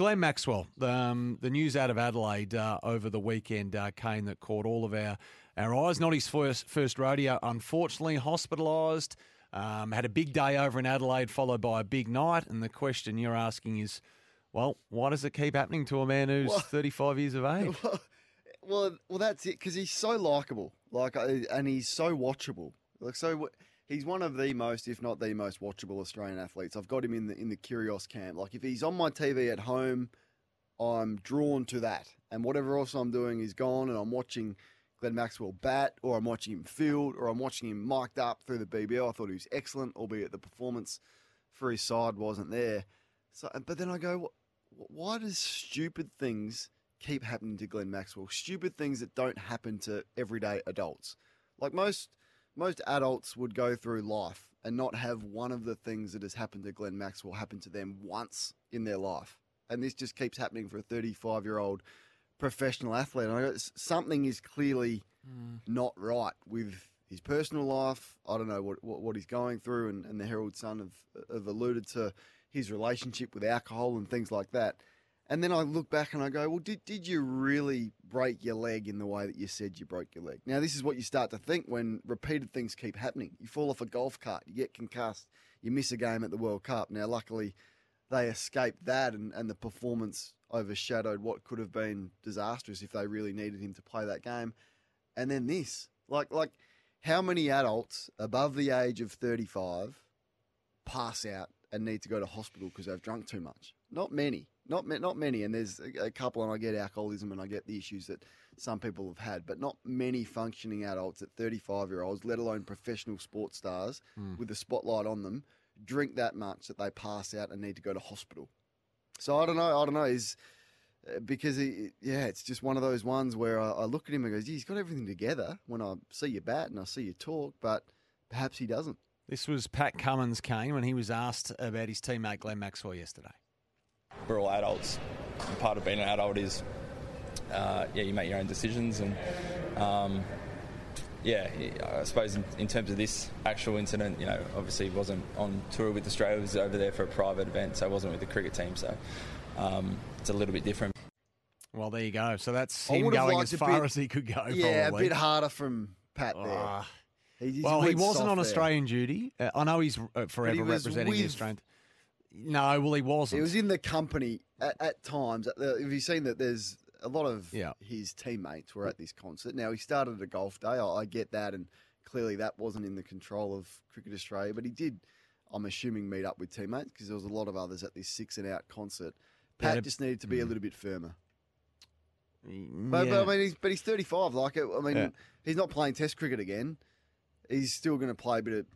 Glenn Maxwell, um, the news out of Adelaide uh, over the weekend uh, came that caught all of our, our eyes. Not his first, first rodeo, unfortunately, hospitalised. Um, had a big day over in Adelaide, followed by a big night. And the question you're asking is, well, why does it keep happening to a man who's Well- 35 years of age? Well, well, that's it because he's so likable, like, uh, and he's so watchable. Like, so he's one of the most, if not the most watchable Australian athletes. I've got him in the in the Kyrgios camp. Like, if he's on my TV at home, I'm drawn to that, and whatever else I'm doing is gone, and I'm watching Glenn Maxwell bat, or I'm watching him field, or I'm watching him mic'd up through the BBL. I thought he was excellent, albeit the performance for his side wasn't there. So, but then I go, why does stupid things keep happening to Glenn Maxwell? Stupid things that don't happen to everyday adults. Like most most adults would go through life and not have one of the things that has happened to Glenn Maxwell happen to them once in their life. And this just keeps happening for a 35 year old professional athlete. And I go, something is clearly hmm. not right with his personal life. I don't know what, what, what he's going through, and, and the Herald Sun have, uh, have alluded to his relationship with alcohol and things like that. And then I look back and I go, well, did, did you really break your leg in the way that you said you broke your leg? Now, this is what you start to think when repeated things keep happening. You fall off a golf cart, you get concussed, you miss a game at the World Cup. Now, luckily, they escaped that, and, and the performance overshadowed what could have been disastrous if they really needed him to play that game. And then this, like, like how many adults above the age of 35 pass out and need to go to hospital because they've drunk too much? Not many. Not not many, and there's a, a couple, and I get alcoholism and I get the issues that some people have had, but not many functioning adults at 35 year olds, let alone professional sports stars with the spotlight on them, drink that much that they pass out and need to go to hospital. So I don't know. I don't know. Is uh, because he, yeah, it's just one of those ones where I, I look at him and goes, "Gee, he's got everything together when I see you bat and I see you talk, but perhaps he doesn't. This was Pat Cummins Kane when he was asked about his teammate Glenn Maxwell yesterday. We're all adults. And part of being an adult is, uh, yeah, you make your own decisions, and um, yeah, I suppose in, in terms of this actual incident, you know, obviously he wasn't on tour with Australia; he was over there for a private event, so he wasn't with the cricket team. So um, it's a little bit different. Well, there you go. So that's him going as far bit- as he could go. yeah, probably. a bit harder from Pat there. Ah. He well, he wasn't soft on there. Australian duty. Uh, I know he's uh, forever was representing the with- Australian. No, well, he wasn't. He was in the company at, at times. At the, have you seen that? There's a lot of Yeah. his teammates were at this concert. Now he started a golf day. I, I get that, and clearly that wasn't in the control of Cricket Australia. But he did, I'm assuming, meet up with teammates because there was a lot of others at this six and out concert. Pat Yeah, just needed to be a little bit firmer. But, Mm, but. I mean, he's, but he's 35. Like, I mean, Yeah. he's not playing Test cricket again. He's still going to play a bit of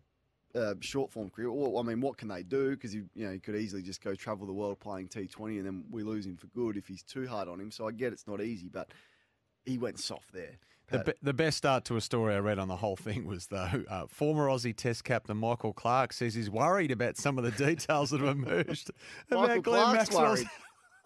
uh, short form career. Well, I mean, what can they do? Because he, you know, he could easily just go travel the world playing T20, and then we lose him for good if he's too hard on him. So I get it's not easy, but he went soft there. The, be- the best start to a story I read on the whole thing was though uh, former Aussie Test captain Michael Clarke says he's worried about some of the details that have emerged Michael about Glenn Clarke's Maxwell's. worried.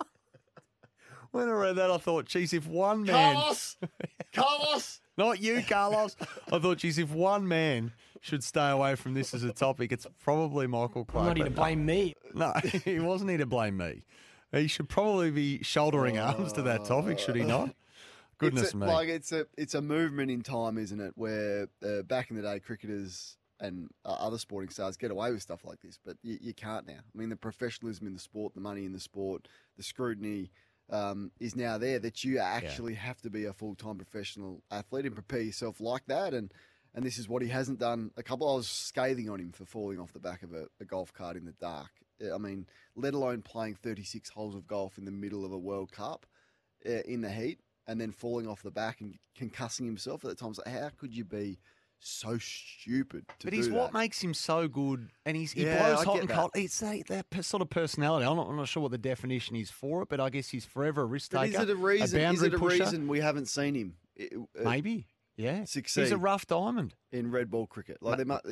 when I read that, I thought, geez, if one man, Carlos, Carlos. not you, Carlos, I thought, geez, if one man should stay away from this as a topic, it's probably Michael Clarke. I'm not here to But no- blame me. No, he wasn't here to blame me. He should probably be shouldering arms to that topic, should he not? Goodness it's a, me. Like it's a it's a movement in time, isn't it? Where uh, back in the day, cricketers and uh, other sporting stars get away with stuff like this, but you, you can't now. I mean, the professionalism in the sport, the money in the sport, the scrutiny um, is now there that you actually have to be a full time professional athlete and prepare yourself like that. And and this is what he hasn't done. A couple, I was scathing on him for falling off the back of a, a golf cart in the dark. I mean, let alone playing 36 holes of golf in the middle of a World Cup uh, in the heat and then falling off the back and concussing himself at the time. It's like, how could you be so stupid to But he's what makes him so good, and he's, he Yeah, blows I hot get and that. cold. It's that, that sort of personality. I'm not, I'm not sure what the definition is for it, but I guess he's forever a risk But taker, is it a reason? Is boundary it a pusher. reason we haven't seen him i- uh, Maybe, yeah. succeed. He's a rough diamond. in red ball cricket? Like they might,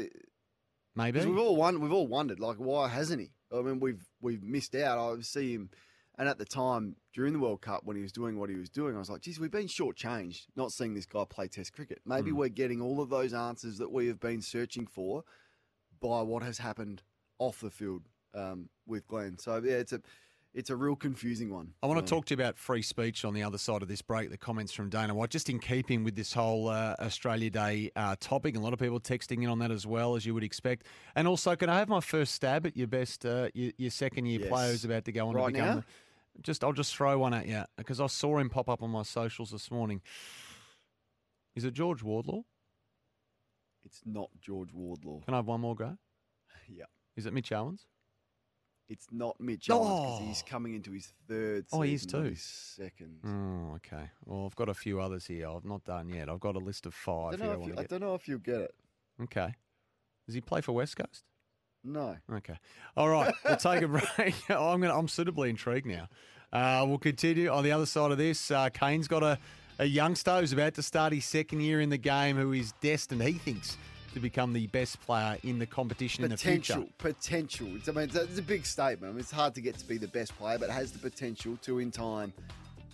Maybe. We've all won, we've all wondered, like, why hasn't he? I mean, we've we've missed out. I see him, and at the time during the World Cup when he was doing what he was doing, I was like, geez, we've been shortchanged not seeing this guy play Test cricket. Maybe Hmm. we're getting all of those answers that we have been searching for by what has happened off the field um, with Glenn. So yeah, it's a it's a real confusing one. I want to talk to you about free speech on the other side of this break. The comments from Dana White, just in keeping with this whole uh, Australia Day uh, topic, and a lot of people texting in on that as well, as you would expect. And also, can I have my first stab at your best, uh, your, your second year Yes. player who's about to go on Right to become? now? just, I'll just throw one at you because I saw him pop up on my socials this morning. Is it George Wardlaw? It's not George Wardlaw. Can I have one more go? Yeah. Is it Mitch Owens? It's not Mitch because Oh. he's coming into his third. Oh, he is season, not too. his Second. Oh, okay. Well, I've got a few others here. I've not done yet. I've got a list of I five don't, here. I know if you, I don't know if you'll get it. Okay. Does he play for West Coast? No. Okay. All right. We'll take a break. I'm going. I'm suitably intrigued now. Uh, we'll continue on the other side of this. Uh, Kane's got a, a youngster who's about to start his second year in the game, who is destined, he thinks, to become the best player in the competition in the potential, future. potential. It's, I mean, it's a, it's a big statement. I mean, it's hard to get to be the best player, but has the potential to, in time,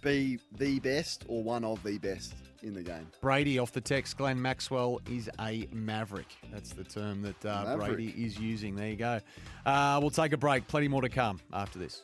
be the best or one of the best in the game. Brady off the text. Glenn Maxwell is a maverick. That's the term that uh, Brady is using. There you go. Uh, we'll take a break. Plenty more to come after this.